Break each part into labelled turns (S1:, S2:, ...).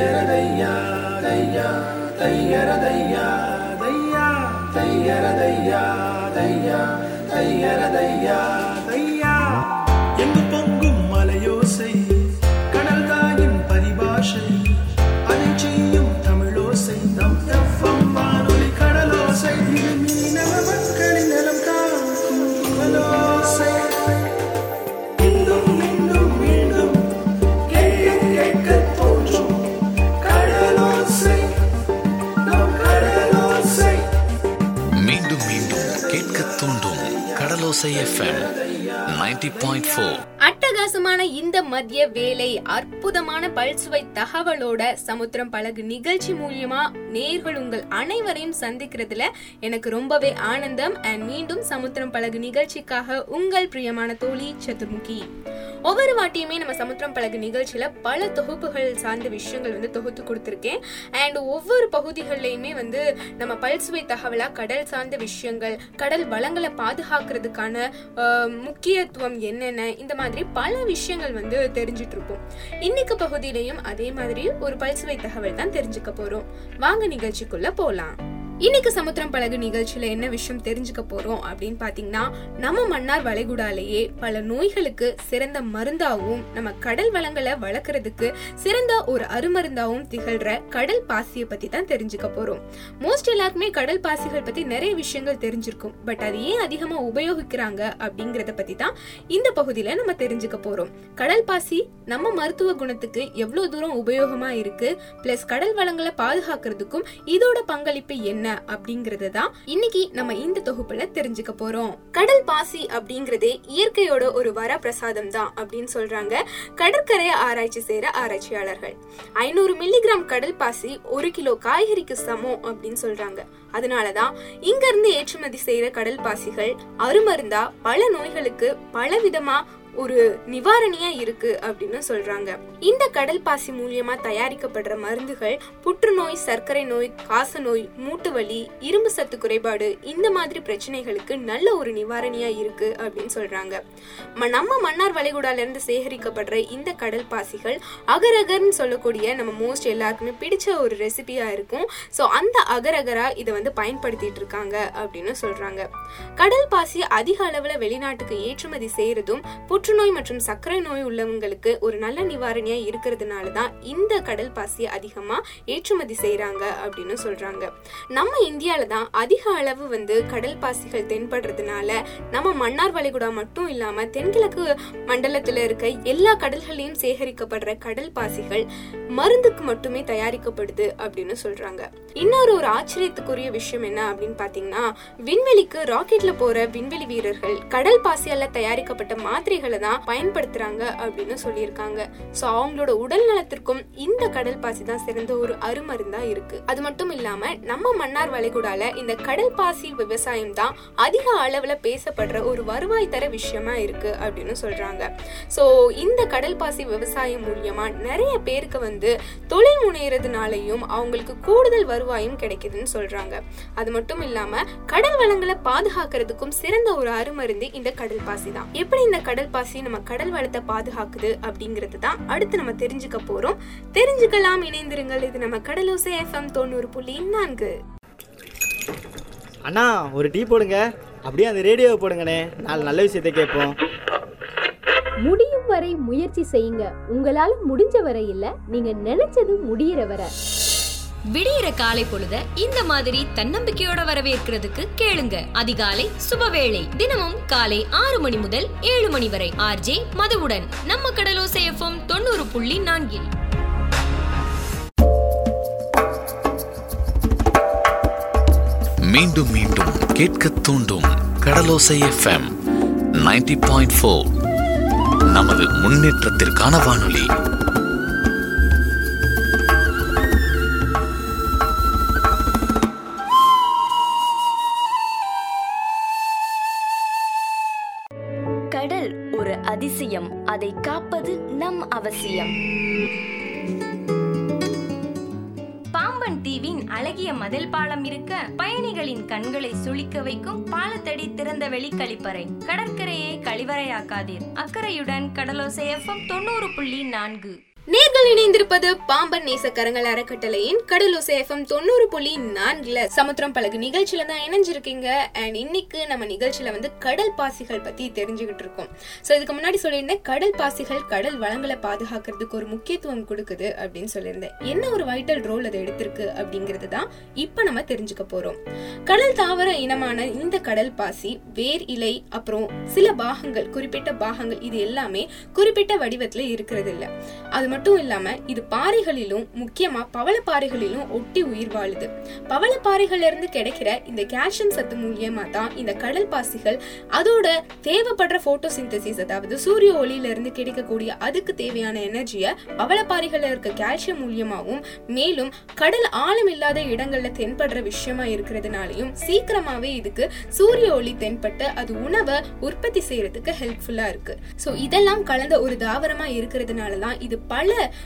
S1: தையரதையா தையா தையரதையா தையா
S2: அட்டகாசமான இந்த மதிய வேலை அற்புதமான பல்சுவை தகவலோட சமுத்திரம் பழகு நிகழ்ச்சி மூலியமா நேர்கள் உங்கள் அனைவரையும் சந்திக்கிறதுல எனக்கு ரொம்பவே ஆனந்தம். அண்ட் மீண்டும் சமுத்திரம் பழகு நிகழ்ச்சிக்காக உங்கள் பிரியமான தோழி சதுர்முகி. ஒவ்வொரு வாட்டியுமே நம்ம சமுத்திரம் பழகு நிகழ்ச்சியில பல தொகுப்புகள் சார்ந்த விஷயங்கள் வந்து தொகுத்து கொடுத்துருக்கேன். அண்ட் ஒவ்வொரு பகுதிகள்லையுமே வந்து நம்ம பல்சுவை தகவலா கடல் சார்ந்த விஷயங்கள் கடல் வளங்களை பாதுகாக்கிறதுக்கான முக்கியத்துவம் என்னென்ன இந்த மாதிரி பல விஷயங்கள் வந்து தெரிஞ்சிட்டு இருப்போம் இன்னைக்கு பகுதியிலையும் அதே மாதிரி ஒரு பல்சுவை தகவல் தான் தெரிஞ்சுக்க போறோம். வாங்க நிகழ்ச்சிக்குள்ள போலாம். இன்னைக்கு சமுத்திரம் பழகு நிகழ்ச்சியில என்ன விஷயம் தெரிஞ்சுக்க போறோம் அப்படின்னு பாத்தீங்கன்னா நம்ம மன்னார் வளைகுடாலேயே பல நோய்களுக்கு சிறந்த மருந்தாகவும் நம்ம கடல் வளங்களை வளர்க்கறதுக்கு சிறந்த ஒரு அருமருந்தாகவும் திகழ்ற கடல் பாசியை பத்தி தான் தெரிஞ்சுக்க போறோம். மோஸ்ட் எல்லாருக்குமே கடல் பாசிகள் பத்தி நிறைய விஷயங்கள் தெரிஞ்சிருக்கும். பட் அது ஏன் அதிகமா உபயோகிக்கிறாங்க அப்படிங்கறத பத்தி தான் இந்த பகுதியில நம்ம தெரிஞ்சுக்க போறோம். கடல் பாசி நம்ம மருத்துவ குணத்துக்கு எவ்வளவு தூரம் உபயோகமா இருக்கு? பிளஸ் கடல் வளங்களை பாதுகாக்கிறதுக்கும் இதோட பங்களிப்பு என்ன? அப்படிங்கறது தான் இன்னைக்கு நம்ம இந்த தொகுப்புல தெரிஞ்சுக்க போறோம். கடல் பாசி அப்படிங்கறதே இயற்கையோட ஒரு வரப்பிரசாதம் தான் அப்படின்னு சொல்றாங்க கடற்கரை ஆராய்ச்சி செய்யற ஆராய்ச்சியாளர்கள். ஐநூறு மில்லிகிராம் கடல் பாசி ஒரு கிலோ காய்கறிக்கு சமம் அப்படின்னு சொல்றாங்க. அதனாலதான் இங்க இருந்து ஏற்றுமதி செய்யற கடல் பாசிகள் அருமருந்தா பல நோய்களுக்கு பல விதமா ஒரு நிவாரணியா இருக்கு அப்படின்னு சொல்றாங்க. இந்த கடல் பாசி மூலியமா தயாரிக்கப்படுற மருந்துகள் புற்றுநோய் சர்க்கரை நோய் காச நோய் மூட்டு வலி இரும்பு சத்து குறைபாடு இந்த மாதிரி பிரச்சனைகளுக்கு நல்ல ஒரு நிவாரணியா இருக்கு அப்படின்னு சொல்றாங்க. ம- நம்ம மன்னார் வளைகுடால இருந்து சேகரிக்கப்படுற இந்த கடல் பாசிகள் அகரகர்னு சொல்லக்கூடிய நம்ம மோஸ்ட் எல்லாருக்குமே பிடிச்ச ஒரு ரெசிபியா இருக்கும். ஸோ அந்த அகரகரா இதை வந்து பயன்படுத்திட்டு இருக்காங்க அப்படின்னு சொல்றாங்க. கடல் பாசி அதிக அளவுல வெளிநாட்டுக்கு ஏற்றுமதி செய்யறதும் புற்றுநோய் மற்றும் சர்க்கரை நோய் உள்ளவங்களுக்கு ஒரு நல்ல நிவாரணியா இருக்கிறதுனால தான் இந்த கடல் பாசி அதிகமா ஏற்றுமதி செய்றாங்க அப்படின்னு சொல்றாங்க. நம்ம இந்தியால தான் அதிக அளவு வந்து கடல் பாசிகள் தென்படுறதுனால நம்ம மன்னார் வளைகுடா மட்டும் இல்லாம தென்கிழக்கு மண்டலத்துல இருக்க எல்லா கடல்களையும் சேகரிக்கப்படுற கடல் பாசிகள் மருந்துக்கு மட்டுமே தயாரிக்கப்படுது அப்படின்னு சொல்றாங்க. இன்னொரு ஒரு ஆச்சரியத்துக்குரிய விஷயம் என்ன அப்படின்னு பாத்தீங்கன்னா விண்வெளிக்கு ராக்கெட்ல போற விண்வெளி வீரர்கள் கடல் பாசியால தயாரிக்கப்பட்ட மாத்திரைகள் தான் பயன்படுத்துறாங்க அப்படின்னு சொல்லியிருக்காங்க. ஸோ அவங்களோட உடல் நலத்திற்கும் இந்த கடல் பாசி தான் சிறந்த ஒரு அருமருந்தா இருக்கு. அது மட்டும் இல்லாம நம்ம மன்னார் வளைகுடால இந்த கடல் பாசி விவசாயம் தான் அதிக அளவுல பேசப்படுற ஒரு வருவாய் தர விஷயமா இருக்கு அப்படின்னு சொல்றாங்க. சோ இந்த கடல் பாசி விவசாயம் மூலியமா நிறைய பேருக்கு வந்து தொழில் முனைகிறதுனாலையும் அவங்களுக்கு கூடுதல் வருவாயும் கிடைக்குதுன்னு சொல்றாங்க. அது மட்டும் இல்லாம கடல் வளங்களை பாதுகாக்கிறதுக்கும் சிறந்த ஒரு அருமருந்து இந்த கடல் பாசி தான். எப்படி இந்த கடல் பாசி நம்ம கடல் வளத்தை பாதுகாக்குது அப்படிங்கிறது தான் அடுத்து நம்ம தெரிஞ்சுக்க போறோம். தெரிஞ்சுக்கலாம் இணைந்திருங்கள். இது நம்ம கடலோசை எஃப்எம் தொண்ணூறு புள்ளி நான்கு.
S3: அண்ணா ஒரு டீ போடுங்க. அப்படியே அந்த ரேடியோவை போடுங்கண்ணே. நாலு நல்ல விஷயத்தை கேட்போம்.
S4: முடியும் வரை முயற்சி செய்யுங்க. உங்களால முடிஞ்ச வரை இல்ல நீங்க நினைச்சது முடியற வரை.
S5: விடியிற காலை பொழுத இந்த மாதிரி தன்னம்பிக்கையோட வரவேற்கிறதுக்கு கேளுங்க. அதிகாலை சுபவேளை. தினமும் காலை ஆறு மணி முதல் ஏழு மணி வரை. ஆர்ஜே மதுவுடன். நம்ம கடலோசை எஃப்எம் தொண்ணூறு புள்ளி நான்கில்.
S6: மீண்டும் மீண்டும் கேட்க தூண்டும் கடலோசை எஃப்எம் 90.4 பாயிண்ட் ஃபோர். நமது முன்னேற்றத்திற்கான வானொலி.
S7: அவசியம்.
S5: பாம்பன் தீவின் அழகிய மதில் பாலம் இருக்க பயணிகளின் கண்களை சுளிக்க வைக்கும் பாலத்தடி திறந்த வெளி கழிப்பறை கடற்கரையை கழிவறையாக்காதீர். அக்கறையுடன் கடலோசை எஃப்எம் தொண்ணூறு புள்ளி நான்கு.
S2: நேர்கள் இணைந்திருப்பது பாம்பன் நேசக்கரங்கள் அறக்கட்டளையின் கடலோசை எஃப்எம் தொண்ணூறு புள்ளி நான்குல. சமுத்திரம் பழகு நிகழ்ச்சியில தான் இணைஞ்சிருக்கீங்க. அண்ட் இன்னைக்கு நம்ம நிகழ்ச்சியில வந்து கடல் பாசிகள் பத்தி தெரிஞ்சுக்கிட்டு இருக்கோம். ஸோ இதுக்கு முன்னாடி சொல்லியிருந்தேன் கடல் பாசிகள் கடல் வளங்களை பாதுகாக்கிறதுக்கு ஒரு முக்கியத்துவம் கொடுக்குது அப்படின்னு சொல்லியிருந்தேன். என்ன ஒரு வைட்டல் ரோல் அது எடுத்திருக்கு அப்படிங்கிறது தான் இப்போ நம்ம தெரிஞ்சுக்க போறோம். கடல் தாவர இனமான இந்த கடல் பாசி வேர் இலை அப்புறம் சில பாகங்கள் குறிப்பிட்ட பாகங்கள் இது எல்லாமே குறிப்பிட்ட வடிவத்துல இருக்கிறது இல்ல அது மட்டும் இல்லாம இது பாறைகளிலும் முக்கியமா பவளப்பாறைகளிலும் ஒட்டி உயிர் வாழுது. பவளப்பாறைகள்ல இருந்து கிடைக்கிற இந்த கால்சியம் சத்து மூலியமா தான் இந்த கடல் பாசிகள் அதோட தேவைப்படுற போட்டோசிந்தசிஸ் அதாவது சூரிய ஒளியில இருந்து கிடைக்கக்கூடிய அதுக்கு தேவையான எனர்ஜியை பவளப்பாறைகள்ல இருக்க கால்சியம் மூலியமாவும் மேலும் கடல் ஆழம் இல்லாத இடங்கள்ல தென்படுற விஷயமா இருக்கிறதுனாலையும் சீக்கிரமாவே இதுக்கு சூரிய ஒளி தென்பட்டு அது உணவை உற்பத்தி செய்யறதுக்கு ஹெல்ப்ஃபுல்லா இருக்கு. சோ இதெல்லாம் கலந்த ஒரு தாவரமா இருக்கிறதுனால தான் இது பல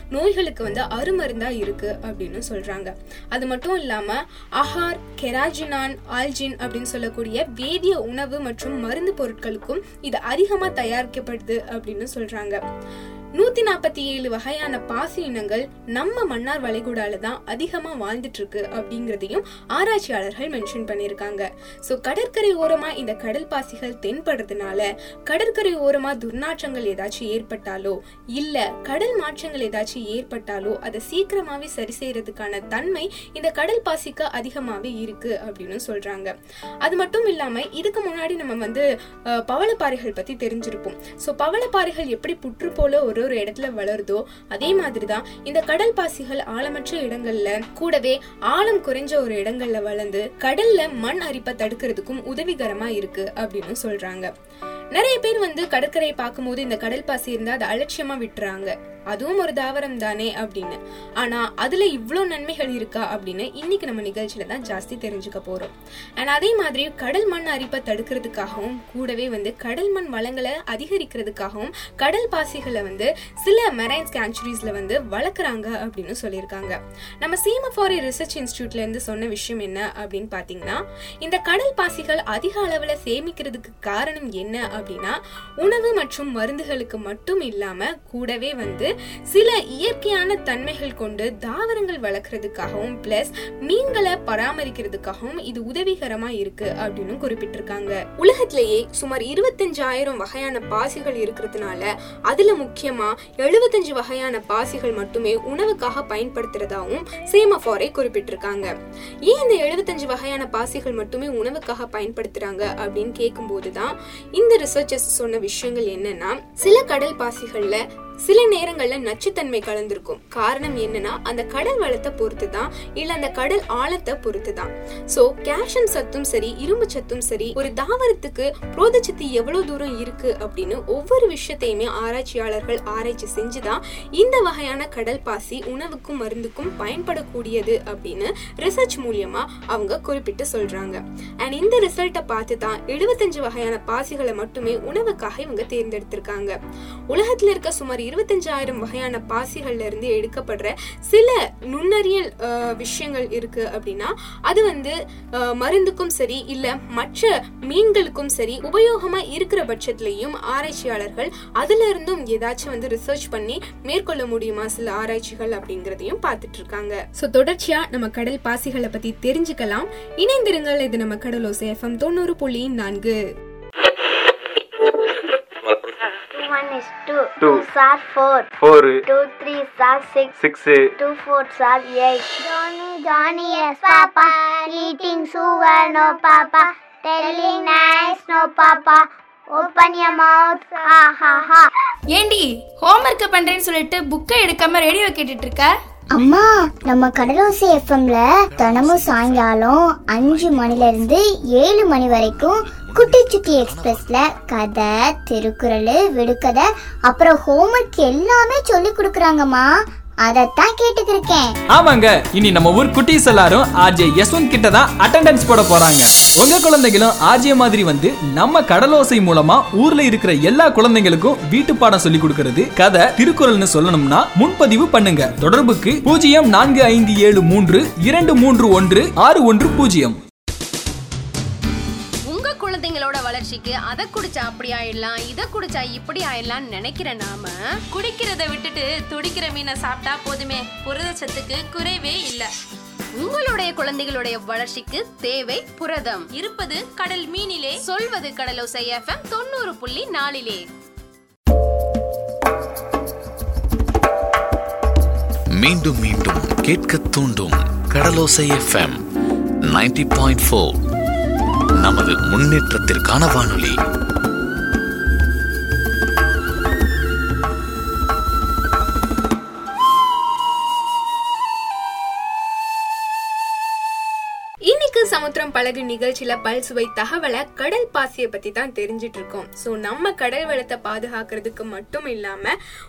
S2: நோய்களுக்கு வந்து அருமருந்தா இருக்கு அப்படின்னு சொல்றாங்க. அது மட்டும் இல்லாம அஹார் கெராஜினான் ஆல்ஜின் அப்படின்னு சொல்லக்கூடிய வேதிய உணவு மற்றும் மருந்து பொருட்களுக்கும் இது அதிகமா தயாரிக்கப்படுது அப்படின்னு சொல்றாங்க. நூத்தி நாற்பத்தி ஏழு வகையான பாசி இனங்கள் நம்ம மன்னார் வளைகுடால தான் அதிகமா வாழ்ந்துட்டு இருக்கு அப்படிங்கறதையும் ஆராய்ச்சியாளர்கள் மென்ஷன் பண்ணிருக்காங்க சோ கடற்கரை ஓரமா இந்த கடல் பாசிகள் தென்படுறதுனால கடற்கரை ஓரமா துர்நாற்றங்கள் ஏதாச்சும் ஏற்பட்டாலோ இல்ல கடல் மாற்றங்கள் ஏதாச்சும் ஏற்பட்டாலோ அதை சீக்கிரமாவே சரி செய்யறதுக்கான தன்மை இந்த கடல் பாசிக்கு அதிகமாவே இருக்கு அப்படின்னு சொல்றாங்க. அது மட்டும் இல்லாம இதுக்கு முன்னாடி நம்ம வந்து பவளப்பாறைகள் பத்தி தெரிஞ்சிருப்போம். சோ பவளப்பாறைகள் எப்படி புற்று போல ஒரு ஒரு இடத்துல வளருதோ அதே மாதிரிதான் இந்த கடல் பாசிகள் ஆழமற்ற இடங்கள்ல கூடவே ஆழம் குறைஞ்ச ஒரு இடங்கள்ல வளர்ந்து கடல்ல மண் அரிப்பை தடுக்கிறதுக்கும் உதவிகரமா இருக்கு அப்படின்னு சொல்றாங்க. நிறைய பேர் வந்து கடற்கரையை பார்க்கும்போது இந்த கடல் பாசி இருந்தா அதை அலட்சியமா விட்டுறாங்க. அதுவும் ஒரு தாவரம் தானே அப்படின்னு. ஆனா அதுல இவ்வளோ நன்மைகள் இருக்கா அப்படின்னு இன்னைக்கு நம்ம நிகழ்ச்சியில தான் ஜாஸ்தி தெரிஞ்சுக்க போறோம். அண்ட் அதே மாதிரி கடல் மண் அரிப்பை தடுக்கிறதுக்காகவும் கூடவே வந்து கடல் மண் வளங்களை அதிகரிக்கிறதுக்காகவும் கடல் பாசிகளை வந்து சில மெரைன் ஸ்கான்ச்சுரிஸ்ல வந்து வளர்க்குறாங்க அப்படின்னு சொல்லியிருக்காங்க. நம்ம சீமஃபாரி ரிசர்ச் இன்ஸ்டியூட்ல இருந்து சொன்ன விஷயம் என்ன அப்படின்னு பாத்தீங்கன்னா இந்த கடல் பாசிகள் அதிக அளவுல சேமிக்கிறதுக்கு காரணம் என்ன அப்படின்னா உணவு மற்றும் மருந்துகளுக்கு மட்டும் இல்லாம கூடவே வந்து சில இயற்கையான தன்மைகள் கொண்டு தாவரங்கள் வளர்க்கறதுக்காகவும் பிளஸ் மீன்களை பராமரிக்கிறதுக்காகவும் இது உதவிகரமா இருக்கு அப்படின்னு குறிப்பிட்டிருக்காங்க. உலகத்திலேயே சுமார் இருபத்தஞ்சாயிரம் வகையான பாசிகள் இருக்கிறதுனால அதுல முக்கியமா எழுபத்தஞ்சு வகையான பாசிகள் மட்டுமே உணவுக்காக பயன்படுத்துறதாவும் சேமஃபாரை குறிப்பிட்டிருக்காங்க. ஏன் இந்த எழுபத்தஞ்சு வகையான பாசிகள் மட்டுமே உணவுக்காக பயன்படுத்துறாங்க அப்படின்னு கேட்கும்போது தான் இந்த ரிசர்ச்சர்ஸ் சொன்ன விஷயங்கள் என்னன்னா சில கடல் பாசிகள்ல சில நேரங்கள்ல நச்சுத்தன்மை கலந்திருக்கும். காரணம் என்னன்னா அந்த கடல் வளத்தை பொறுத்து தான் இல்ல அந்த கடல் ஆழத்தை பொறுத்து தான் சோ கால்சியம் சத்தும் சரி இரும்பு சத்தும் சரி ஒரு தாவரத்துக்கு புரோதச்சத்து எவ்வளவு தூரம் இருக்கு அப்படின்னு ஒவ்வொரு விஷயத்தையுமே ஆராய்ச்சியாளர்கள் ஆராய்ச்சி செஞ்சுதான் இந்த வகையான கடல் பாசி உணவுக்கும் மருந்துக்கும் பயன்படக்கூடியது அப்படின்னு ரிசர்ச் மூலியமா அவங்க குறிப்பிட்டு சொல்றாங்க. அண்ட் இந்த ரிசல்ட்டை பார்த்து தான் எழுபத்தஞ்சு வகையான பாசிகளை மட்டுமே உணவுக்காக இவங்க தேர்ந்தெடுத்திருக்காங்க. உலகத்துல இருக்க சுமார் இருபத்தஞ்சாயிரம் வகையான பாசிகள்ல இருந்து எடுக்கப்படுற சில நுண்ணறியல் விஷயங்கள் இருக்கு அப்படின்னா அது வந்து மருந்துக்கும் சரி இல்ல மற்ற மீன்களுக்கும் சரி உபயோகமா இருக்கிற பட்சத்திலையும் ஆராய்ச்சியாளர்கள் அதுல இருந்தும் ஏதாச்சும் வந்து ரிசர்ச் பண்ணி மேற்கொள்ள முடியுமா? சில ஆராய்ச்சிகள் அப்படிங்கறதையும் பார்த்துட்டு இருக்காங்க சோ தொடர்ச்சியா நம்ம கடல் பாசிகளை பத்தி தெரிஞ்சுக்கலாம். இணைந்திருங்கள் இது நம்ம கடலோசை எஃப்எம் தொண்ணூறு புள்ளி நான்கு.
S8: Two one is two. Two are four.
S9: Four
S8: Two three are six.
S9: Six
S8: Two four are eight. Johnny, Johnny, yes, Papa. Eating sugar, no, Papa. Telling nice, no, Papa. Open your mouth, ha ha ha.
S10: ஏண்டி homework பண்றேன்னு சொல்லிட்டு புக்கை எடுக்காம radio கேட்டுட்டு இருக்க
S8: அம்மா நம்ம கடலோசி எஃப்எம்ல தினமும் சாயங்காலம் அஞ்சு மணில இருந்து ஏழு மணி வரைக்கும் குட்டி சுட்டி எக்ஸ்பிரஸ்ல கதை திருக்குறள் விடுக்கதை அப்புறம் ஹோம்ஒர்க் எல்லாமே சொல்லி கொடுக்குறாங்கம்மா. அதத்தான் கேட்டுக்கிருக்கேன்.
S11: ஆமாங்க இனி நம்ம ஊர் குட்டீஸ் எல்லாரும் ஆர்ஜே யஸ்வந்த் கிட்ட தான் அட்டெண்டன்ஸ் போட போறாங்க. உங்க குழந்தைகளும் ஆர்ஜே மாதிரி வந்து நம்ம கடலோசை மூலமா ஊர்ல இருக்கிற எல்லா குழந்தைங்களுக்கும் வீட்டு பாடம் சொல்லி கொடுக்கறது கதை திருக்குறள்னு சொல்லணும்னா முன்பதிவு பண்ணுங்க. தொடர்புக்கு பூஜ்ஜியம் நான்கு ஐந்து ஏழு மூன்று இரண்டு மூன்று ஒன்று ஆறு ஒன்று பூஜ்ஜியம்.
S5: உங்க
S9: அதை குடிச்சா அப்படி ஆயிடலாம் இதை குடிச்சா இப்படி ஆயிடலாம் நினைக்கிற நாம குடிக்கிறத விட்டுட்டு துடிக்கிற மீனை சாப்பிட்டா போதுமே புரதச்சத்துக்கு குறைவே இல்லை. உங்களுடைய குழந்தைகளுடைய வளர்ச்சிக்கு தேவை புரதம். இருப்பது கடல் மீனிலே சொல்வது கடலோசை எஃப்எம் தொண்ணூறு புள்ளி நாலிலே.
S6: மீண்டும் மீண்டும் கேட்க தூண்டும் கடலோசை எஃப்எம் 90.4 பாயிண்ட் ஃபோர் நமது முன்னேற்றத்திற்கான வானொலி.
S2: பழகு நிகழ்ச்சியில பல்சுவை தகவலை கடல் பாசியை பத்தி தான் தெரிஞ்சிட்டு இருக்கோம். ஸோ நம்ம கடல் வளத்தை பாதுகாக்கிறதுக்கு மட்டும் இல்லாம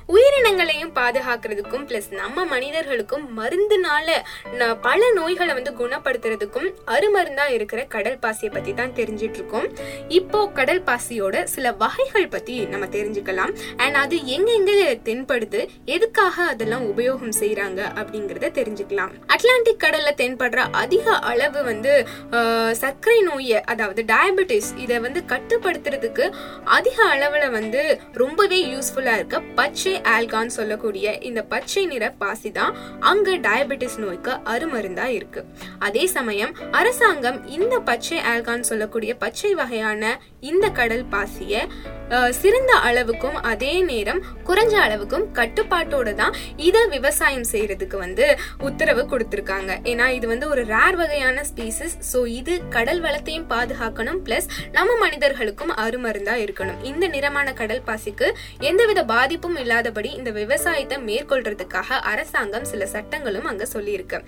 S2: உயிரினங்களையும் பாதுகாக்கிறதுக்கும் பிளஸ் நம்ம மனிதர்களுக்கும் மருந்துனால ந- பல நோய்களை வந்து குணப்படுத்துறதுக்கும் அருமருந்தா இருக்கிற கடல் பாசியை பத்தி தான் தெரிஞ்சிட்டு இருக்கோம். இப்போ கடல் பாசியோட சில வகைகள் பத்தி நம்ம தெரிஞ்சுக்கலாம். அண்ட் அது எங்கெங்க தென்படுது எதுக்காக அதெல்லாம் உபயோகம் செய்யறாங்க அப்படிங்கறத தெரிஞ்சுக்கலாம். அட்லாண்டிக் கடல்ல தென்படுற அதிக அளவு வந்து ஆஹ், சர்க்கரை நோயை அதாவது டயபெட்டிஸ் இதை வந்து கட்டுப்படுத்துறதுக்கு அதிக அளவில் வந்து ரொம்பவே யூஸ்ஃபுல்லாக இருக்க பச்சை ஆல்கான்னு சொல்லக்கூடிய இந்த பச்சை நிற பாசி தான் அங்கே டயபெட்டிஸ் நோய்க்கு அருமருந்தாக இருக்கு. அதே சமயம் அரசாங்கம் இந்த பச்சை ஆல்கான்னு சொல்லக்கூடிய பச்சை வகையான இந்த கடல் பாசிய சிறந்த அளவுக்கும் அதே நேரம் குறைஞ்ச அளவுக்கும் கட்டுப்பாட்டோட தான் இதை விவசாயம் செய்யறதுக்கு வந்து உத்தரவு கொடுத்துருக்காங்க. ஏன்னா இது வந்து ஒரு ரேர் வகையான ஸ்பீசிஸ் ஸோ இது கடல் வளத்தையும் பாதுகாக்கணும். பிளஸ் நம்ம மனிதர்களுக்கும் அருமருந்தா இருக்கணும். இந்த நிறமான கடல் பாசிக்கு எந்தவித பாதிப்பும் இல்லாதபடி இந்த விவசாயத்தை மேற்கொள்றதுக்காக அரசாங்கம் சில சட்டங்களும் அங்க சொல்லியிருக்கு.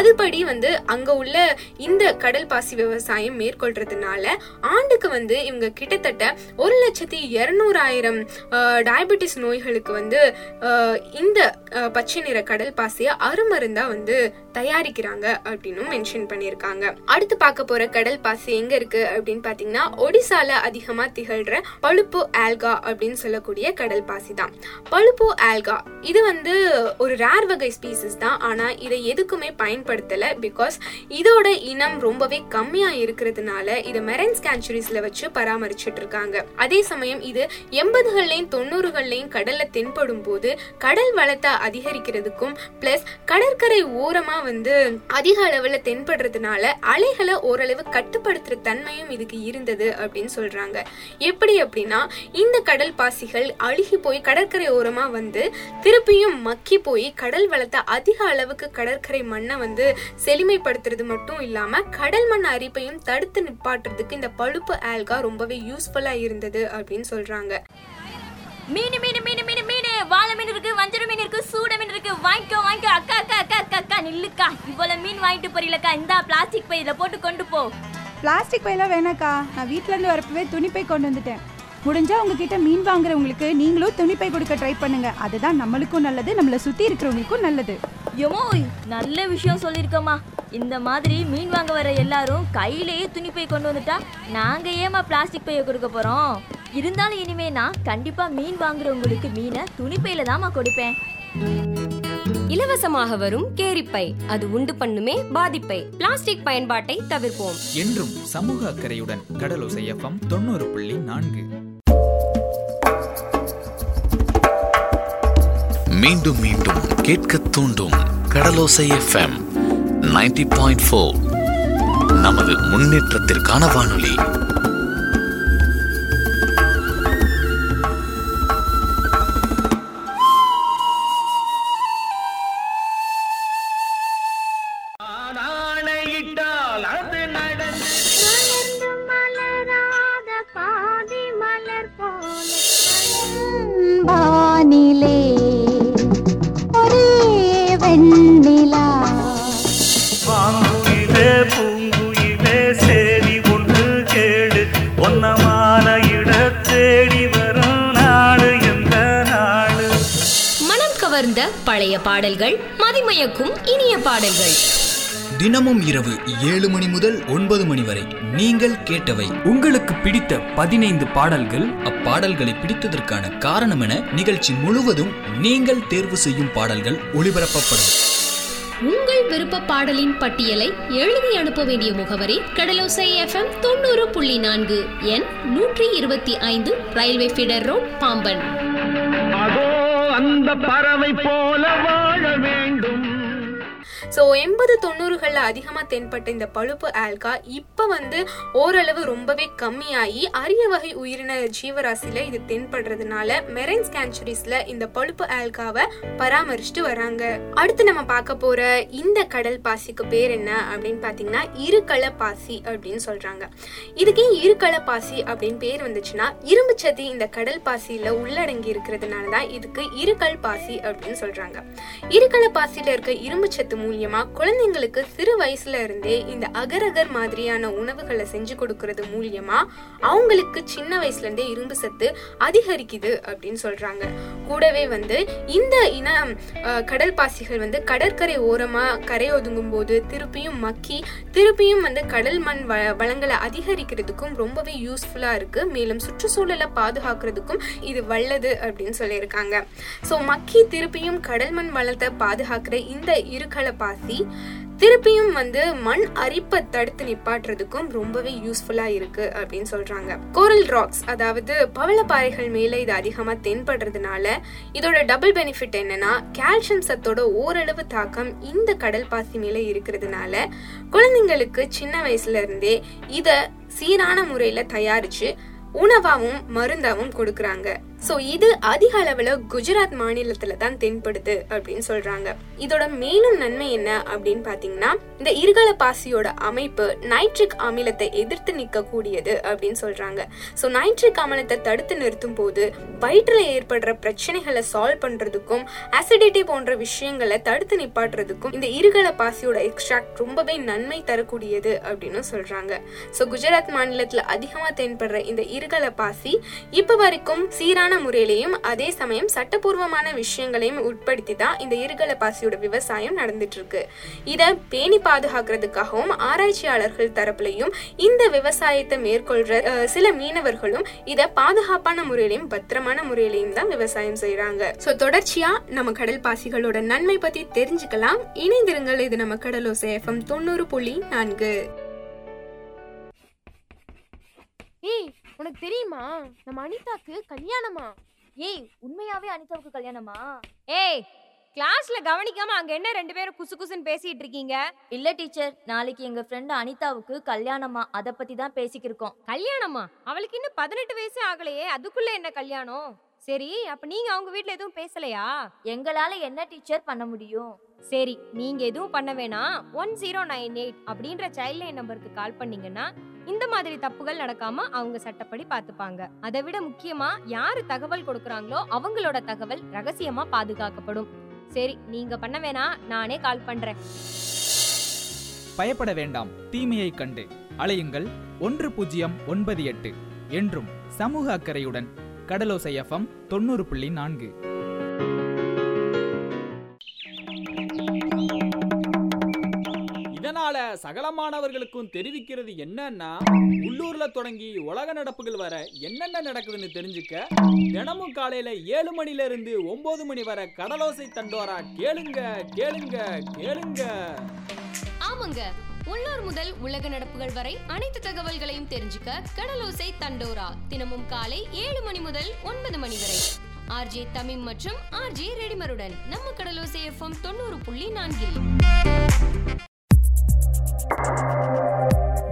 S2: அதுபடி வந்து அங்க உள்ள இந்த கடல் பாசி விவசாயம் மேற்கொள்றதுனால ஆண்டுக்கு வந்து இவங்க கிட்டத்தட்ட ஒரு லட்சத்தி இருநூறாயிரம் டயபெட்டிஸ் நோய்களுக்கு வந்து இந்த பச்சை நிற கடல் பாசியை அருமருந்தா வந்து தயாரிக்கிறாங்க அப்படின்னு மென்ஷன் பண்ணியிருக்காங்க. அடுத்து பார்க்க போற கடல் பாசி எங்க இருக்கு அப்படின்னு பாத்தீங்கன்னா ஒடிசால அதிகமா திகழ்ற பழுப்பு ஆல்கா அப்படின்னு சொல்லக்கூடிய கடல் பாசி தான். பழுப்பு ஆல்கா இது வந்து ஒரு ரேர் வகை ஸ்பீசிஸ் தான். ஆனா இதை எதுக்குமே பயன்படுத்தல பிகாஸ் இதோட இனம் ரொம்பவே கம்மியா இருக்கிறதுனால இதை மெரன்ஸ் ஸ்கான்ச்சுரிஸ்ல வச்சு பராமரிச்சுட்டு இருக்காங்க அதே சமயம் இது எண்பதுகள்லையும் தொண்ணூறுகள்லையும் கடல்ல தென்படும் போது கடல் வளத்தை அதிகரிக்கிறதுக்கும் பிளஸ் கடற்கரை ஓரமா வந்து அதிக அளவுல தென்படுறதுனால அலைகளை ஓரளவு கட்டுப்படுத்துற தன்மையும் இதுக்கு இருந்தது அப்படின்னு சொல்றாங்க. எப்படி அப்படின்னா இந்த கடல் பாசிகள் அழுகி போய் கடற்கரை ஓரமா வந்து திருப்பியும் மக்கி போய் கடல் வளத்தை அதிக அளவுக்கு கடற்கரை மண்ணை வந்து செழுமைப்படுத்துறது மட்டும் இல்லாம கடல் மண் அரிப்பையும் தடுத்து நிப்பாட்டுறதுக்கு இந்த பழுப்பு ஆல்கா ரொம்ப ரொம்பவே யூஸ்ஃபுல்லா இருந்தது அப்படின்னு சொல்றாங்க.
S12: மீன் மீன் மீன் மீன் மீன். வாழை மீன் இருக்கு வஞ்சர மீன் இருக்கு சூட மீன் இருக்கு. வாங்கிக்கோ வாங்கிக்கோ. அக்கா அக்கா அக்கா அக்கா அக்கா நில்லுக்கா. இவ்வளவு மீன் வாங்கிட்டு போறீங்களக்கா. இந்தா பிளாஸ்டிக் பையில போட்டு கொண்டு போ.
S13: பிளாஸ்டிக் பையெல்லாம் வேணாக்கா. நான் வீட்ல இருந்து வரப்பவே துணிப்பை கொண்டு வந்துட்டேன். முடிஞ்சா உங்ககிட்ட மீன் வாங்குறவங்களுக்கு நீங்களும் துணிப்பை கொடுக்க ட்ரை பண்ணுங்க. அதுதான் நம்மளுக்கும் நல்லது நம்மளை சுத்தி இருக்கிறவங்களுக்கும் நல்லது.
S12: யமோ நல்ல விஷயம் சொல்லியிருக்கோமா இந்த மாதிரி மீன் வாங்க வர எல்லாரும் கையிலேயே துணிப்பை கொண்டு வந்துட்டா நாங்க ஏமா பிளாஸ்டிக் பையை கொடுக்க போறோம்? இருந்தாலும் இனிமே நான் கண்டிப்பா மீன் வாங்குறவங்களுக்கு மீனை துணிப்பையில தாம்மா கொடுப்பேன்.
S5: இலவசமாக வரும் கேரிப்பை அது உண்டு பண்ணுமே பாதிப்பை பிளாஸ்டிக் பயன்பாட்டை தவிர்ப்போம்.
S14: என்றும் சமூக அக்கறையுடன் கடலோசை எஃப்எம் தொண்ணூறு புள்ளி நான்கு.
S6: மீண்டும் மீண்டும் கேட்க தூண்டும் கடலோசை எஃப்எம். 90.4 பாயிண்ட் ஃபோர் நமது முன்னேற்றத்திற்கான வானொலி.
S5: பாடல்கள் மதிமயக்கும் இனிய பாடல்கள்.
S15: தினமும் இரவு ஏழு மணி முதல் ஒன்பது மணி வரை நீங்கள் கேட்டவை.
S11: உங்களுக்கு பிடித்த பதினைந்து பாடல்கள்
S15: அப்பாடல்களை பிடித்ததற்கான காரணம் என நிகழ்ச்சி முழுவதும் நீங்கள் தேர்வு செய்யும் பாடல்கள் ஒளிபரப்பப்படும்.
S5: உங்கள் விருப்ப பாடலின் பட்டியலை எழுதி அனுப்ப வேண்டிய முகவரி கடலோசை எஃப்எம் தொண்ணூறு புள்ளி நான்கு எண் நூற்றி இருபத்தி ஐந்து ரயில்வே ஃபீடர் ரோட் பாம்பன்.
S1: பறவை போல வாழ வேண்டும்.
S2: ஸோ எண்பது தொண்ணூறுகளில் அதிகமாக தென்பட்ட இந்த பழுப்பு ஆல்கா இப்போ வந்து ஓரளவு ரொம்பவே கம்மியாகி அரிய வகை உயிரின ஜீவராசியில் இது தென்படுறதுனால மெரைன் ஸ்கேன்ச்சுரிஸில் இந்த பழுப்பு ஆல்காவை பராமரிச்சுட்டு வராங்க. அடுத்து நம்ம பார்க்க போகிற இந்த கடல் பாசிக்கு பேர் என்ன அப்படின்னு பார்த்தீங்கன்னா இருக்கள பாசி அப்படின்னு சொல்கிறாங்க இதுக்கே இருக்கள பாசி அப்படின்னு பேர் வந்துச்சுன்னா இரும்பு சதி இந்த கடல் பாசியில் உள்ளடங்கி இருக்கிறதுனால தான் இதுக்கு இருக்கல் பாசி அப்படின்னு சொல்கிறாங்க இருக்கள பாசியில் இருக்க இரும்பு சத்து மூலியம் மூலியமா குழந்தைங்களுக்கு சிறு வயசுல இருந்தே இந்த அகரகர் மாதிரியான உணவுகளை செஞ்சு கொடுக்கறது மூலியமா அவங்களுக்கு சின்ன வயசுல இருந்தே இரும்பு சத்து அதிகரிக்குது அப்படின்னு சொல்றாங்க. கூடவே வந்து இந்த இன கடல் பாசிகள் வந்து கடற்கரை ஓரமா கரை ஒதுங்கும் போது திருப்பியும் மக்கி திருப்பியும் வந்து கடல் மண் வ- வளங்களை அதிகரிக்கிறதுக்கும் ரொம்பவே யூஸ்ஃபுல்லா இருக்கு. மேலும் சுற்றுச்சூழலை பாதுகாக்கிறதுக்கும் இது வல்லது அப்படின்னு சொல்லியிருக்காங்க. ஸோ மக்கி திருப்பியும் கடல் மண் வளத்தை பாதுகாக்கிற இந்த இருக்கள பாசி. திருப்பியும் வந்து மண் அரிப்பை தடுத்து நிப்பாட்டுறதுக்கும் ரொம்பவே யூஸ்ஃபுல்லா இருக்கு அப்படின்னு சொல்றாங்க. கோரல் ராக்ஸ் அதாவது பவளப்பாறைகள் மேல இது அதிகமா தென்படுறதுனால இதோட டபுள் பெனிஃபிட் என்னன்னா கால்சியம் சத்தோட ஓரளவு தாக்கம் இந்த கடல் பாசி மேல இருக்கிறதுனால குழந்தைங்களுக்கு சின்ன வயசுல இருந்தே இத சீரான முறையில தயாரிச்சு உணவாவும் மருந்தாவும் கொடுக்கறாங்க. சோ இது அதிக அளவுல குஜராத் மாநிலத்துல தான் தென்படுது அப்படின்னு சொல்றாங்க. இதோட மேலும் நன்மை என்ன அப்படின்னு பாத்தீங்கன்னா இந்த இருகல பாசியோட அமைப்பு நைட்ரிக் அமிலத்தை எதிர்த்து நிற்கக்கூடியது அப்படின்னு சொல்றாங்க. சோ நைட்ரிக் அமிலத்தை தடுத்து நிறுத்தும் போது வயிற்றுல ஏற்படுற பிரச்சனைகளை சால்வ் பண்றதுக்கும் அசிடிட்டி போன்ற விஷயங்களை தடுத்து நிப்பாட்டுறதுக்கும் இந்த இருகல பாசியோட எக்ஸ்ட்ராக்ட் ரொம்பவே நன்மை தரக்கூடியது அப்படின்னு சொல்றாங்க. சோ குஜராத் மாநிலத்துல அதிகமா தென்படுற இந்த இருகல பாசி இப்ப வரைக்கும் சீரான முறையிலையும் அதே சமயம் சட்டபூர்வமான விஷயங்களையும் உட்படுத்தி தான் இந்த இருகல பாசியோட விவசாயம் நடந்துட்டு இருக்கு இதை பேணி பாதுகாக்கிறதுக்காகவும் ஆராய்ச்சியாளர்கள் தரப்புலையும் இந்த விவசாயத்தை மேற்கொள்ற சில மீனவர்களும் இதை பாதுகாப்பான முறையிலையும் பத்திரமான முறையிலையும் தான் விவசாயம் செய்யறாங்க ஸோ தொடர்ச்சியா நம்ம கடல் பாசிகளோட நன்மை பத்தி தெரிஞ்சுக்கலாம். இணைந்திருங்கள் இது நம்ம கடலோசை எஃப்எம் தொண்ணூறு புள்ளி நான்கு.
S16: ஏய் உனக்கு தெரியுமா? நம்ம அனிதாக்கு கல்யாணமா?
S12: ஏய் உண்மையாவே அனிதாவுக்கு கல்யாணமா?
S9: ஏய் கிளாஸ்ல கவனிக்காம அங்க என்ன ரெண்டு பேரும் குசு குசுன்னு பேசிட்டு இருக்கீங்க?
S12: இல்ல டீச்சர் நாளைக்கு எங்க ஃப்ரெண்ட் அனிதாவுக்கு கல்யாணமா? அத பத்தி தான் பேசிக்கிருக்கோம்.
S9: கல்யாணமா? அவளுக்கு இன்னும் பதினெட்டு வயசு ஆகலையே அதுக்குள்ள என்ன கல்யாணம்? சரி அப்ப நீங்க அவங்க வீட்ல எதுவும் பேசலையா?
S12: எங்களால என்ன டீச்சர் பண்ண முடியும்?
S9: சரி நீங்க எதுவும் பண்ண வேணாம். ஒன் ஜீரோ நைன் எயிட் அப்படின்ற சைல்ட் லைன் நம்பருக்கு கால் பண்ணீங்கன்னா இந்த மாதிரி தப்புகள் நடக்காம அவங்க சட்டப்படி பார்த்துப்பாங்க. அதை விட முக்கியமா யாரு தகவல் கொடுக்கறாங்களோ அவங்களோட தகவல் ரகசியமா பாதுகாக்கப்படும். சரி நீங்க பண்ண வேணாம் நானே கால் பண்றேன்.
S14: பயப்பட வேண்டாம் தீமையை கண்டு. அலையுங்கள் ஒன்று பூஜ்ஜியம் ஒன்பது எட்டு என்றும் சமூக அக்கறையுடன் கடலோசை எஃப்எம் தொண்ணூறு புள்ளி நான்கு.
S11: சகலமானவர்களுக்கும் தெரிவிக்கிறது என்னன்னா உள்ளூர்ல தொடங்கி உலக நடப்புகள் வர என்னென்ன நடக்குதுன்னு தெரிஞ்சுக்க தினமும் காலையில ஏழு மணில இருந்து ஒன்பது மணி வரை கடலோசை தண்டோரா கேளுங்க கேளுங்க கேளுங்க.
S5: ஆமாங்க. உள்ளூர் முதல் உலக நடப்புகள் வரை அனைத்து தகவல்களையும் தெரிஞ்சுக்க கடலோசை தண்டோரா தினமும் காலை ஏழு மணி முதல் ஒன்பது மணி வரை. ஆர்ஜே தமிம் மற்றும் ஆர்ஜே ரெடிமருடன் நம்ம கடலோசை எஃப்எம் தொண்ணூறு புள்ளி நான்கில்.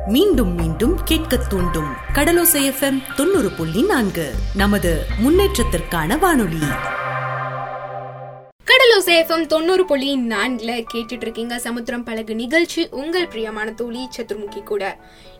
S17: மீண்டும் மீண்டும் கேட்கத் தூண்டும் கடலோசை எஃப்எம் தொண்ணூறு புள்ளி நான்கு. நமது முன்னேற்றத்திற்கான வானொலி.
S2: கடலோசை எஃப்எம் தொண்ணூறு புள்ளி நான்குல கேட்டுட்டு இருக்கீங்க சமுத்திரம் பழகு நிகழ்ச்சி உங்கள் பிரியமான தோழி சதுர்முகி கூட.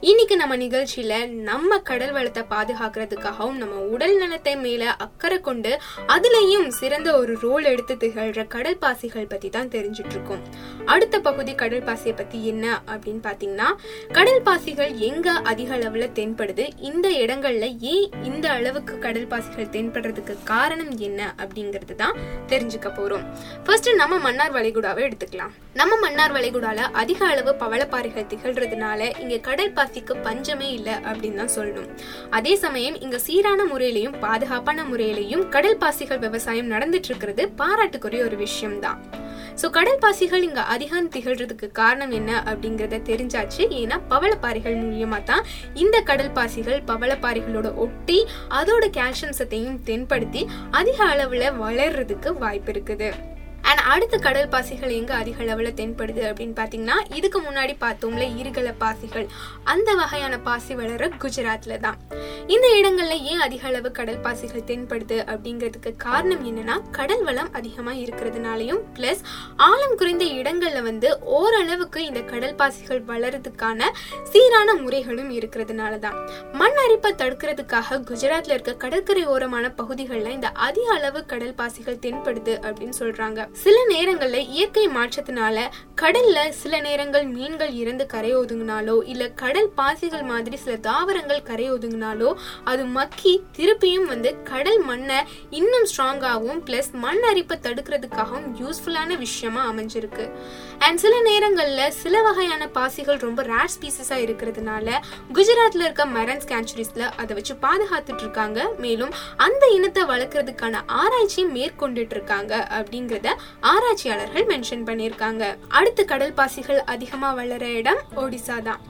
S2: இன்னைக்கு நம்ம நிகழ்ச்சியில நம்ம கடல் வளத்தை பாதுகாக்கிறதுக்காகவும் நம்ம உடல் நலத்தை மேல அக்கறை கொண்டு அதுலயும் சிறந்த ஒரு ரோல் எடுத்து திகழ்ற கடல் பாசிகள் பத்தி தான் தெரிஞ்சிட்டு இருக்கோம் அடுத்த பகுதி கடல் பாசியை பத்தி என்ன அப்படின்னு பாத்தீங்கன்னா கடல் பாசிகள் எங்க அதிக அளவுல தென்படுது? இந்த இடங்கள்ல ஏன் இந்த அளவுக்கு கடல் பாசிகள் தென்படுறதுக்கு காரணம் என்ன அப்படிங்கிறது தான் தெரிஞ்சுக்க போறோம். ஃபர்ஸ்ட் நம்ம மன்னார் வளைகுடாவை எடுத்துக்கலாம். நம்ம மன்னார் வளைகுடால அதிக அளவு பவளப்பாறைகள் திகழ்றதுனால இங்க கடல் பாசிக்கு பஞ்சமே இல்லை அப்படின்னு தான் சொல்லணும். அதே சமயம் இங்க சீரான முறையிலையும் பாதுகாப்பான முறையிலையும் கடல் பாசிகள் விவசாயம் நடந்துட்டு இருக்கிறது பாராட்டுக்குரிய ஒரு விஷயம் தான். ஸோ கடல் பாசிகள் இங்க அதிகம் திகழ்றதுக்கு காரணம் என்ன அப்படிங்கறத தெரிஞ்சாச்சு. ஏன்னா பவளப்பாறைகள் மூலியமா தான் இந்த கடல் பாசிகள் பவளப்பாறைகளோட ஒட்டி அதோட கால்சியம் சத்தையும் தென்படுத்தி அதிக அளவுல வளர்றதுக்கு வாய்ப்பு இருக்குது. அண்ட் அடுத்த கடல் பாசிகள் எங்கே அதிக அளவில் தென்படுது அப்படின்னு பார்த்தீங்கன்னா இதுக்கு முன்னாடி பார்த்தோம்ல இருகல பாசிகள். அந்த வகையான பாசி வளர குஜராத்தில் தான். இந்த இடங்களில் ஏன் அதிக அளவு கடல் பாசிகள் தென்படுது அப்படிங்கிறதுக்கு காரணம் என்னன்னா கடல் வளம் அதிகமாக இருக்கிறதுனாலையும் ப்ளஸ் ஆழம் குறைந்த இடங்களில் வந்து ஓரளவுக்கு இந்த கடல் பாசிகள் வளர்றதுக்கான சீரான முறைகளும் இருக்கிறதுனால தான். மண் அரிப்பை தடுக்கிறதுக்காக குஜராத்தில் இருக்க கடற்கரை ஓரமான பகுதிகளில் இந்த அதிக அளவு கடல் பாசிகள் தென்படுது அப்படின்னு சொல்றாங்க. சில நேரங்கள்ல இயற்கை மாற்றத்தினால கடல்ல சில நேரங்கள் மீன்கள் இறந்து கரை ஒதுங்கினாலோ இல்ல கடல் பாசிகள் மாதிரி சில தாவரங்கள் கரை ஒதுங்கினாலோ அது மக்கி திருப்பியும் வந்து கடல் மண்ணை இன்னும் ஸ்ட்ராங்காகவும் பிளஸ் மண் அரிப்பை தடுக்கிறதுக்காகவும் யூஸ்ஃபுல்லான விஷயமா அமைஞ்சிருக்கு. அண்ட் சில நேரங்கள்ல சில வகையான பாசிகள் ரொம்ப ரேர் ஸ்பீசஸா இருக்கிறதுனால குஜராத்ல இருக்க மெரன் ஸ்கேன்ச்சுரிஸ்ல அதை வச்சு பாதுகாத்துட்டு இருக்காங்க மேலும் அந்த இனத்தை வளர்க்கறதுக்கான ஆராய்ச்சியும் மேற்கொண்டுட்டு இருக்காங்க அப்படிங்கறத ஆராய்ச்சியாளர்கள் மென்ஷன் பண்ணியிருக்காங்க. அடுத்து கடல் பாசிகள் அதிகமாக வளர இடம் ஒடிசா தான்.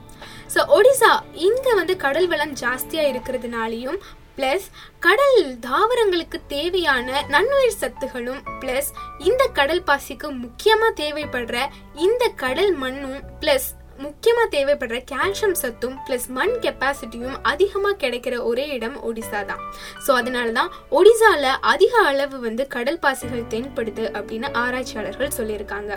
S2: ஸோ ஒடிசா இங்கே வந்து கடல் வளம் ஜாஸ்தியாக இருக்கிறதுனாலையும் ப்ளஸ் கடல் தாவரங்களுக்கு தேவையான நன்னுயிர் சத்துகளும் ப்ளஸ் இந்த கடல் பாசிக்கு முக்கியமாக தேவைப்படுற இந்த கடல் மண்ணும் ப்ளஸ் முக்கியமாக தேவைப்படுற கால்சியம் சத்தும் ப்ளஸ் மண் கெப்பாசிட்டியும் அதிகமாக கிடைக்கிற ஒரே இடம் ஒடிசா தான். ஸோ அதனால தான் ஒடிசாவில் அதிக அளவு வந்து கடல் பாசிகள் தென்படுது அப்படின்னு ஆராய்ச்சியாளர்கள் சொல்லியிருக்காங்க.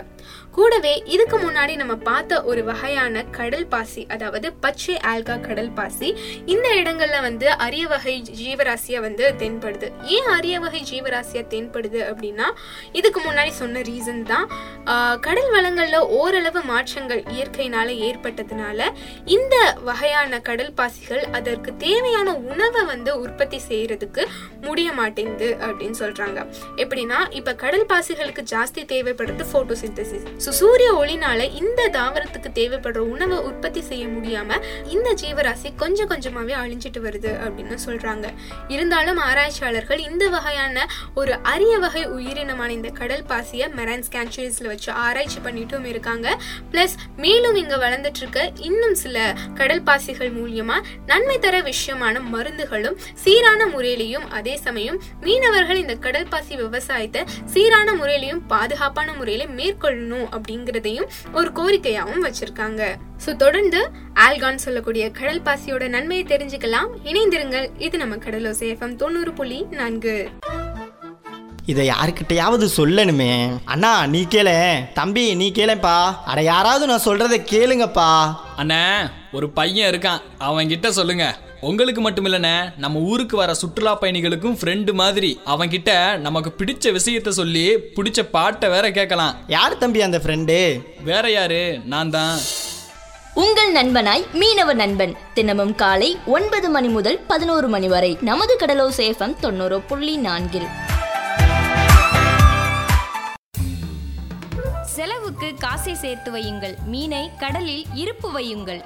S2: கூடவே இதுக்கு முன்னாடி நம்ம பார்த்த ஒரு வகையான கடல் பாசி அதாவது பச்சை ஆல்கா கடல் பாசி இந்த இடங்களில் வந்து அரிய வகை ஜீவராசியாக வந்து தென்படுது. ஏன் அரிய வகை ஜீவராசியாக தென்படுது அப்படின்னா இதுக்கு முன்னாடி சொன்ன ரீசன் தான் கடல் வளங்களில் ஓரளவு மாற்றங்கள் இயற்கையினால ஏற்பட்டதுனால இந்த வகையான கடல் பாசிகள் அதற்கு தேவையான உணவை வந்து உற்பத்தி செய்யறதுக்கு முடிய மாட்டேங்குது அப்படின்னு சொல்றாங்க. எப்படின்னா இப்ப கடல் பாசிகளுக்கு ஜாஸ்தி தேவைப்படுறது போட்டோசிந்தசிஸ் ஸோ சூரிய ஒளினால இந்த தாவரத்துக்கு தேவைப்படுற உணவை உற்பத்தி செய்ய முடியாம இந்த ஜீவராசி கொஞ்சம் கொஞ்சமாவே அழிஞ்சிட்டு வருது அப்படின்னு சொல்றாங்க. இருந்தாலும் ஆராய்ச்சியாளர்கள் இந்த வகையான ஒரு அரிய வகை உயிரினமான இந்த கடல் பாசியை மெரான் ஸ்கேன்ச்சுரிஸ்ல வச்சு ஆராய்ச்சி பண்ணிட்டும் இருக்காங்க. பிளஸ் மேலும் இங்க வளர்ந்துட்டு இருக்க இன்னும் சில கடல் பாசிகள் மூலியமா நன்மை தர விஷயமான மருந்துகளும் சீரான முறையிலையும் அதே சமயம் மீனவர்கள் இந்த கடல் பாசி விவசாயத்தை சீரான முறையிலையும் பாதுகாப்பான முறையில மேற்கொள்ளணும் அப்படிங்கிறதையும் ஒரு கோரிக்கையாவும் வச்சிருக்காங்க. சோ தொடர்ந்து ஆல்கான் சொல்லக்கூடிய கடல் பாசியோட நன்மையை தெரிஞ்சுக்கலாம். இணைந்திருங்கள். இது நம்ம கடலோசை எஃப்எம் தொண்ணூறு புள்ளி நான்கு.
S3: இதை யாருக்கிட்டையாவது சொல்லணுமே. அண்ணா நீ கேள. தம்பி நீ கேளப்பா. அட யாராவது நான் சொல்றதை கேளுங்கப்பா.
S11: அண்ணே ஒரு பையன் இருக்கான். அவன் கிட்ட சொல்லுங்க. உங்களுக்கு மட்டும் இல்லைண்ணே நம்ம ஊருக்கு வர சுற்றுலா பயணிகளுக்கும் ஃப்ரெண்டு மாதிரி. அவன் கிட்ட நமக்கு பிடிச்ச விஷயத்த சொல்லி பிடிச்ச பாட்டை வேற கேட்கலாம்.
S3: யார் தம்பி அந்த ஃப்ரெண்டு
S11: வேற யாரு? நான் தான்.
S5: உங்கள் நண்பனாய் மீனவ நண்பன். தினமும் காலை ஒன்பது மணி முதல் பதினோரு மணி வரை நமது கடலோ சேஃபம் தொண்ணூறு புள்ளி நான்கில். செலவுக்கு காசை சேர்த்து வையுங்கள். மீனை கடலில் இருப்பு வையுங்கள்.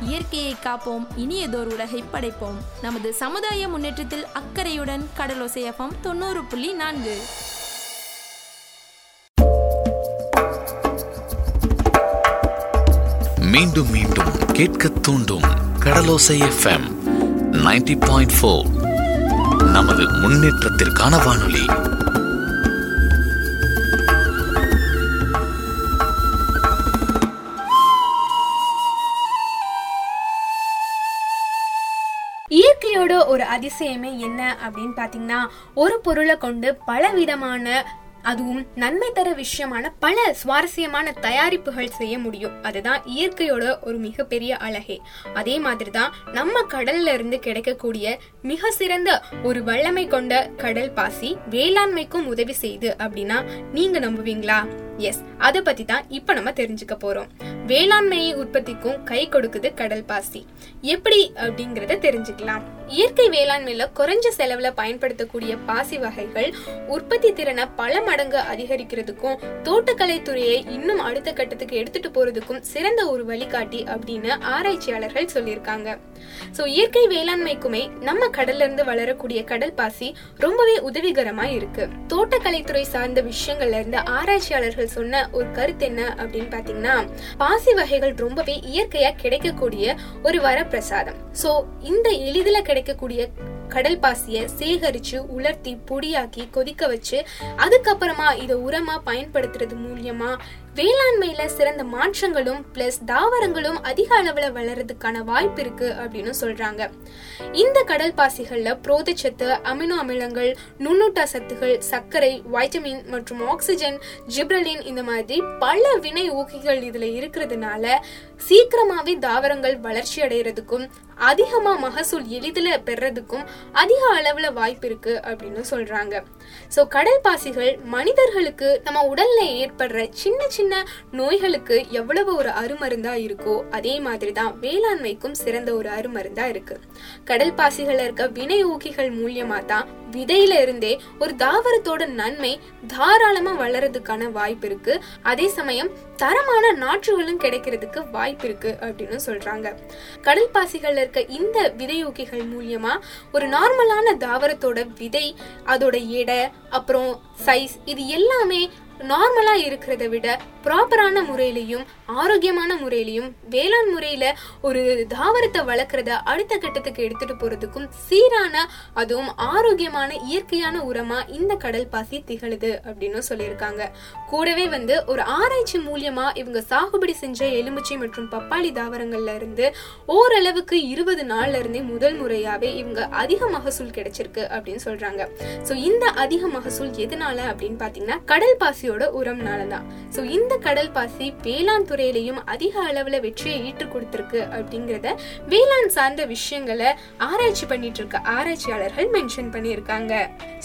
S16: இயற்கையை காப்போம் இனியதோர் உலகை படைப்போம். நமது சமுதாய முன்னேற்றத்தில் அக்கறையுடன் கடலோசை எஃப்எம் தொண்ணூறு புள்ளி நான்கு.
S6: மீண்டும் மீண்டும் கேட்க தூண்டும் கடலோசை எஃப்எம் 90.4 பாயிண்ட் ஃபோர். நமது முன்னேற்றத்திற்கான வானொலி.
S2: இயற்கையோட ஒரு அதிசயமே என்ன அப்படின்னு பாத்தீங்கன்னா ஒரு பொருளை கொண்டு பல விதமான அதுவும் நன்மை தர விஷயமான பல சுவாரஸ்யமான தயாரிப்புகள் செய்ய முடியும். அதுதான் இயற்கையோட ஒரு மிகப்பெரிய அழகே. அதே மாதிரி தான் நம்ம கடல்ல இருந்து கிடைக்கக்கூடிய மிக சிறந்த ஒரு வல்லமை கொண்ட கடல் பாசி வேளாண்மைக்கும் உதவி செய்யுது அப்படின்னா நீங்க நம்புவீங்களா? எஸ் அத பத்தி தான் இப்ப நம்ம தெரிஞ்சுக்க போறோம். வேளாண்மையை உற்பத்திக்கும் கை கொடுக்குது கடல் பாசி. எப்படி அப்படிங்கறத தெரிஞ்சுக்கலாம். இயற்கை வேளாண்மையில குறைஞ்ச செலவுல பயன்படுத்தக்கூடிய பாசி வகைகள் உற்பத்தி திறனை பல மடங்கு அதிகரிக்கிறதுக்கும் தோட்டக்கலை துறையை இன்னும் அடுத்த கட்டத்துக்கு எடுத்துட்டு போறதுக்கும் சிறந்த ஒரு வழிகாட்டி அப்படின்னு ஆராய்ச்சியாளர்கள் சொல்லியிருக்காங்க. சோ இயற்கை வேளாண்மைக்குமே நம்ம கடல்ல இருந்து வளரக்கூடிய கடல் பாசி ரொம்பவே உதவிகரமா இருக்கு. தோட்டக்கலைத்துறை சார்ந்த விஷயங்கள்ல இருந்து ஆராய்ச்சியாளர்கள் சொன்ன ஒரு கருத்து என்ன அப்படின்னு பாத்தீங்கன்னா பாசி வகைகள் ரொம்பவே இயற்கையா கிடைக்கக்கூடிய ஒரு வரப்பிரசாதம். சோ இந்த எளிதில கிடைக்கக்கூடிய கடல் பாசிய சேகரிச்சு உலர்த்தி பொடியாக்கி கொதிக்க வச்சு அதுக்கப்புறமா இதை உரமா பயன்படுத்துறது மூலியமா வேளாண்மையில சிறந்த மாற்றங்களும் பிளஸ் தாவரங்களும் அதிக அளவுல வளர்றதுக்கான வாய்ப்பு இருக்கு அப்படின்னு சொல்றாங்க. இந்த கடல் பாசிகள்ல புரோதச்சத்து அமினோ அமிலங்கள் நுண்ணூட்ட சத்துகள் சர்க்கரை வைட்டமின் மற்றும் ஆக்சிஜன் ஜிப்ரலின் இந்த மாதிரி பல வினை ஊக்கிகள் இதுல இருக்கிறதுனால சீக்கிரமாவே தாவரங்கள் வளர்ச்சி அடைகிறதுக்கும் அதிகமா மகசூல் எளிதில் பெறதுக்கும் அதிக அளவுல வாய்ப்பு இருக்கு அப்படின்னு சொல்றாங்க. சோ கடல் பாசிகள் மனிதர்களுக்கு நம்ம உடல்ல ஏற்படுற சின்ன சின்ன நோய்களுக்கு எவ்வளவு ஒரு அருமருந்தா இருக்கோ அதே மாதிரிதான் வேளாண்மைக்கும் சிறந்த ஒரு அருமருந்தா இருக்கு. கடல் பாசிகள் இருக்க வினை ஊக்கிகள் மூலியமா தான் விதையில இருந்தே ஒரு தாவரத்தோட நன்மை தாராளமா வளர்றதுக்கான வாய்ப்பு இருக்கு. அதே சமயம் தரமான நாற்றுகளும் கிடைக்கிறதுக்கு வாய்ப்பு இருக்கு அப்படின்னு சொல்றாங்க. கடல் பாசிகள்ல இருக்க இந்த விதையூக்கிகள் மூலியமா ஒரு நார்மலான தாவரத்தோட விதை அதோட எடை அப்புறம் சைஸ் இது எல்லாமே நார்மலா இருக்கிறத விட ப்ராப்பரான முறையிலையும் ஆரோக்கியமான முறையிலையும் வேளாண் முறையில ஒரு தாவரத்தை வளர்க்கறத அடுத்த கட்டத்துக்கு எடுத்துட்டு போறதுக்கும் சீரான அதுவும் ஆரோக்கியமான இயற்கையான உரமா இந்த கடல் பாசி திகழுது அப்படின்னு சொல்லியிருக்காங்க. கூடவே வந்து ஒரு ஆராய்ச்சி மூலியமா இவங்க சாகுபடி செஞ்ச எலுமிச்சை மற்றும் பப்பாளி தாவரங்கள்ல இருந்து ஓரளவுக்கு இருபது நாள்ல இருந்தே முதல் முறையாவே இவங்க அதிக மகசூல் கிடைச்சிருக்கு அப்படின்னு சொல்றாங்க. சோ இந்த அதிக மகசூல் எதனால அப்படின்னு பாத்தீங்கன்னா கடல் பாசியோட உரம்னாலதான். சோ இந்த கடல் பாசி வேளாண் துறையிலையும் அதிக அளவுல வெற்றியை ஈட்டு கொடுத்துருக்கு அப்படிங்கறத வேளாண் சார்ந்த விஷயங்களை ஆராய்ச்சி பண்ணிட்டு இருக்க ஆராய்ச்சியாளர்கள் மென்ஷன் பண்ணியிருக்காங்க.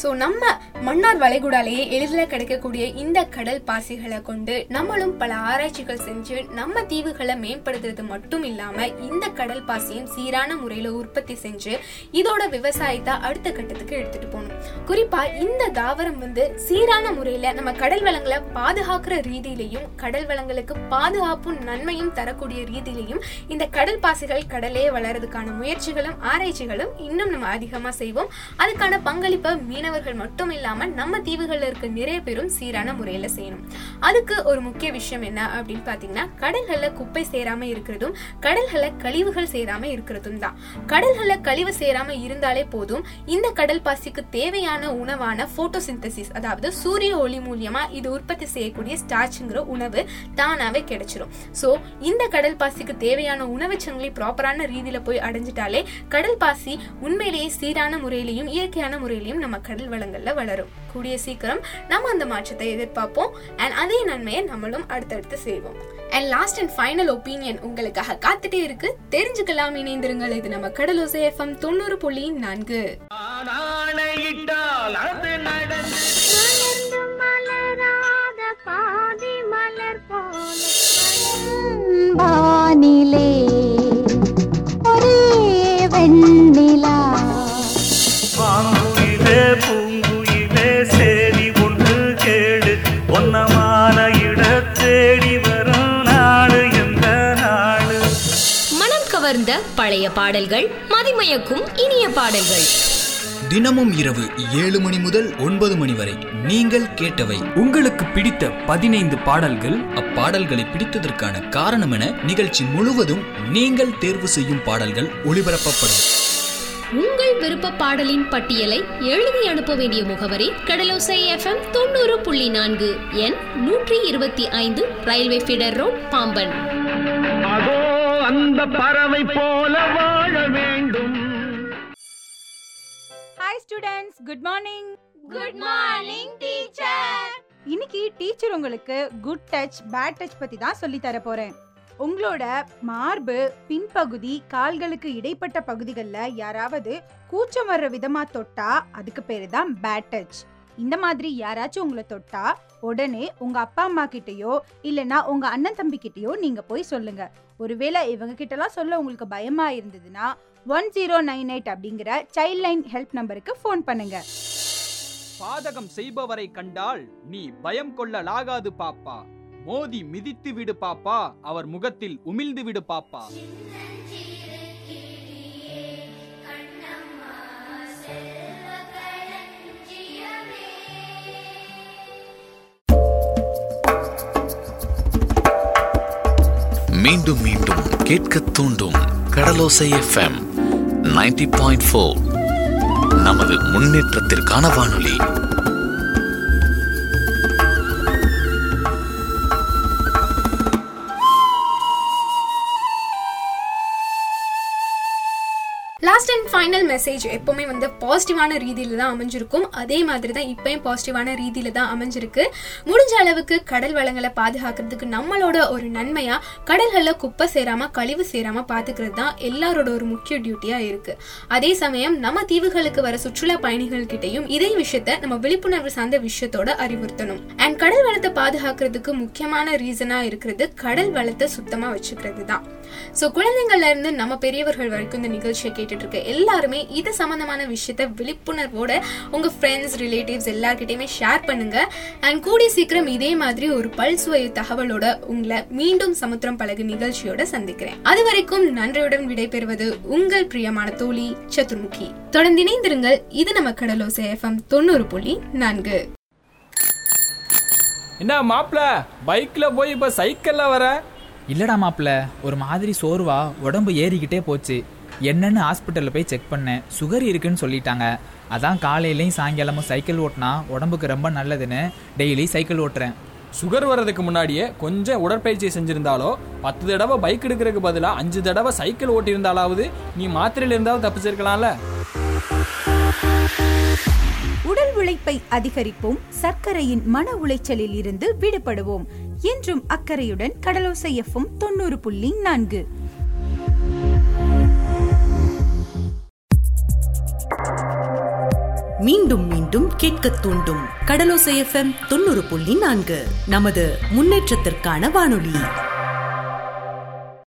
S2: சோ நம்ம மன்னார் வளைகுடாலேயே எளிதில் கிடைக்கக்கூடிய இந்த கடல் பாசிகளை கொண்டு நம்மளும் பல ஆராய்ச்சிகள் செஞ்சு நம்ம தீவுகளை மேம்படுத்துறது மட்டும் இல்லாம இந்த கடல் பாசியும் சீரான முறையில உற்பத்தி செஞ்சு இதோட விவசாயத்தை அடுத்த கட்டத்துக்கு எடுத்துட்டு போகணும். குறிப்பா இந்த தாவரம் வந்து சீரான முறையில நம்ம கடல் வளங்களை பாதுகாக்கிற ரீதியிலையும் கடல் வளங்களுக்கு பாதுகாப்பும் நன்மையும் தரக்கூடிய ரீதியிலையும் இந்த கடல் பாசிகள் கடலே வளர்றதுக்கான முயற்சிகளும் ஆராய்ச்சிகளும் இன்னும் நம்ம அதிகமா செய்வோம். அதுக்கான பங்களிப்பை மீனவர்கள் மட்டும் இல்லாம நம்ம தீவுகள்ல இருக்க நிறைய பேரும் சீரான முறையில செய்யணும். அதுக்கு ஒரு முக்கிய விஷயம் என்ன அப்படின்னு பாத்தீங்கன்னா கடல்கள்ல குப்பை சேராம இருக்கிறதும் கடல்கள்ல கழிவுகள் சேராம இருக்கிறதும் தான். கடல்கள்ல கழிவு சேராம இருந்தாலே போதும் இந்த கடல் பாசிக்கு தேவையான உணவான போட்டோசிந்தசிஸ் அதாவது சூரிய ஒளி மூலியமா இது உற்பத்தி செய்யக்கூடிய ஸ்டார்ச்ங்கிற உணவு தானாவே கிடைச்சிரும். ஸோ இந்த கடல் பாசிக்கு தேவையான உணவு சங்கிலி ப்ராப்பரான ரீதியில போய் அடைஞ்சிட்டாலே கடல் பாசி உண்மையிலேயே சீரான முறையிலையும் இயற்கையான முறையிலையும் நம்ம கடல் வளங்கள்ல வளரும். கூடிய சீக்கிரம் நம்ம அந்த மாற்றத்தை எதிர்பார்ப்போம். அண்ட் அதே நன்மையை நம்மளும் அடுத்தடுத்து செய்வோம். And last and final opinion உங்களுக்காக காத்துட்டே இருக்கு. தெரிஞ்சுக்கலாம் இணைந்திருங்கள். இது நம்ம கடலோசை எஃப்எம் தொண்ணூறு புள்ளி நான்கு.
S1: ஆணையிட்டால் அது நடந்து
S18: வானிலே ஒரே வெண்ணிலா.
S1: பாங்குயிலே பூங்குயிலே சேரி ஒன்று கேடு ஒன்னமான இட தேடி வரும் நாடு எந்த நாடு?
S5: மனம் கவர்ந்த பழைய பாடல்கள் மதிமயக்கும் இனிய பாடல்கள்.
S15: தினமும் இரவு ஏழு மணி முதல் ஒன்பது மணி வரை நீங்கள் கேட்டவை.
S11: உங்களுக்கு பிடித்த பதினைந்து பாடல்கள்?
S15: அப்பாடல்களை பிடித்ததற்கான காரணம் என நிகழ்ச்சி முழுவதும் நீங்கள் தேர்வு செய்யும் பாடல்கள் ஒளிபரப்பப்படும்.
S5: உங்கள் விருப்ப பாடலின் பட்டியலை எழுதி அனுப்ப வேண்டிய முகவரி கடலோசை எஃப்எம் தொண்ணூறு புள்ளி நான்கு எண் நூற்றி இருபத்தி ஐந்து ரயில்வே ஃபீடர் ரோட் பாம்பன்.
S1: அந்த பறவை போல வாழ
S13: students good morning
S10: good morning teacher
S13: இன்னைக்கு டீச்சர் உங்களுக்கு குட் டச் பேட் டச் பத்தி தான் சொல்லி தர போறேன். உங்களோட மார்பு பின்பகுதி கால்களுக்கு இடைப்பட்ட பகுதிகளில் யாராவது கூச்சம் வர்ற விதமா தொட்டா அதுக்கு பேரு தான் பேட் டச் இந்த மாதிரி யாராச்சும் உங்களை தொட்டா உடனே உங்க அப்பா அம்மா கிட்டயோ இல்லனா உங்க அண்ணன் தம்பி கிட்டயோ நீங்க போய் சொல்லுங்க. ஒருவேளை இவங்க கிட்டலாம் சொல்ல உங்களுக்கு பயமா இருந்ததுன்னா ஒன் ஜீரோ நைன் எயிட் அப்படிங்கிற சைல்ட் லைன் ஹெல்ப் நம்பருக்கு ஃபோன் பண்ணுங்க.
S14: பாதகம் செய்பவரை கண்டால் நீ பயம் கொள்ளலாகாது பாப்பா. மோதி மிதித்து விடு பாப்பா. அவர் முகத்தில் உமிழ்ந்து விடு பாப்பா.
S6: மீண்டும் மீண்டும் கேட்க தூண்டும் கடலோசை எஃப்எம் 90.4 பாயிண்ட் ஃபோர் நமது முன்னேற்றத்திற்கான வானொலி.
S2: லாஸ்ட் அண்ட் ஃபைனல் மெசேஜ் எப்பவுமே வந்து பாசிட்டிவான ரீதியில தான் அமைஞ்சிருக்கும். அதே மாதிரி தான் இப்பயும் பாசிட்டிவான ரீதியில தான் அமைஞ்சிருக்கு. முடிஞ்ச அளவுக்கு கடல் வளங்களை பாதுகாக்கிறதுக்கு நம்மளோட ஒரு நன்மையா கடல்களில் குப்பை சேராம கழிவு சேராம பாத்துக்கிறது தான் எல்லாரோட ஒரு முக்கிய டியூட்டியா இருக்கு. அதே சமயம் நம்ம தீவுகளுக்கு வர சுற்றுலா பயணிகள் கிட்டையும் இதே விஷயத்த நம்ம விழிப்புணர்வு சார்ந்த விஷயத்தோட அறிவுறுத்தணும். அண்ட் கடல் வளத்தை பாதுகாக்கிறதுக்கு முக்கியமான ரீசனா இருக்கிறது கடல் வளத்தை சுத்தமா வச்சுக்கிறது தான் ஸோ குழந்தைங்கள்ல இருந்து நம்ம பெரியவர்கள் வரைக்கும் இந்த நிகழ்ச்சியை கேட்டுட்டு இருக்க எல்லாருமே இது சம்பந்தமான விஷயத்த விழிப்புணர்வோட உங்க ஃப்ரெண்ட்ஸ் ரிலேட்டிவ்ஸ் எல்லார்கிட்டயுமே ஷேர் பண்ணுங்க. அண்ட் கூடிய சீக்கிரம் இதே மாதிரி ஒரு பல்சுவை தகவலோட உங்களை மீண்டும் சமுத்திரம் பழகு நிகழ்ச்சியோட சந்திக்கிறேன். அது வரைக்கும் நன்றியுடன் விடைபெறுவது உங்கள் பிரியமான தோழி சதுர்முகி. தொடர்ந்து இணைந்திருங்கள். இது நம்ம கடலோசை எஃப்எம் தொண்ணூறு புள்ளி நான்கு.
S11: என்ன மாப்பிள பைக்ல போய் இப்ப சைக்கிள்ல வர?
S14: இல்லடா மாப்ள ஒரு மாதிரி சோர்வா உடம்பு ஏறிக்கிட்டே போச்சு. என்னன்னு ஹாஸ்பிட்டலில் போய் செக் பண்ணேன் சுகர் இருக்குன்னு சொல்லிட்டாங்க. அதான் காலையிலையும் சாயங்காலமும் சைக்கிள் ஓட்டினா உடம்புக்கு ரொம்ப நல்லதுன்னு டெய்லி சைக்கிள் ஓட்டுறேன்.
S11: சுகர் வர்றதுக்கு முன்னாடியே கொஞ்சம் உடற்பயிற்சி செஞ்சிருந்தாலோ பத்து தடவை பைக் எடுக்கிறதுக்கு பதிலாக அஞ்சு தடவை சைக்கிள் ஓட்டியிருந்தாலாவது நீ மாத்திரையில இருந்தாலும் தப்பிச்சிருக்கலாம்ல.
S13: உடல் உழைப்பை அதிகரிப்போம். சர்க்கரையின் மன உளைச்சலில் இருந்து விடுபடுவோம். என்றும் அக்கறையுடன் கடலோசை எஃப்எம் தொண்ணூறு புள்ளி நான்கு.
S17: மீண்டும் மீண்டும் கேட்க தூண்டும் கடலோசை எஃப்எம் தொண்ணூறு புள்ளி நான்கு நமது முன்னேற்றத்திற்கான வானொலி.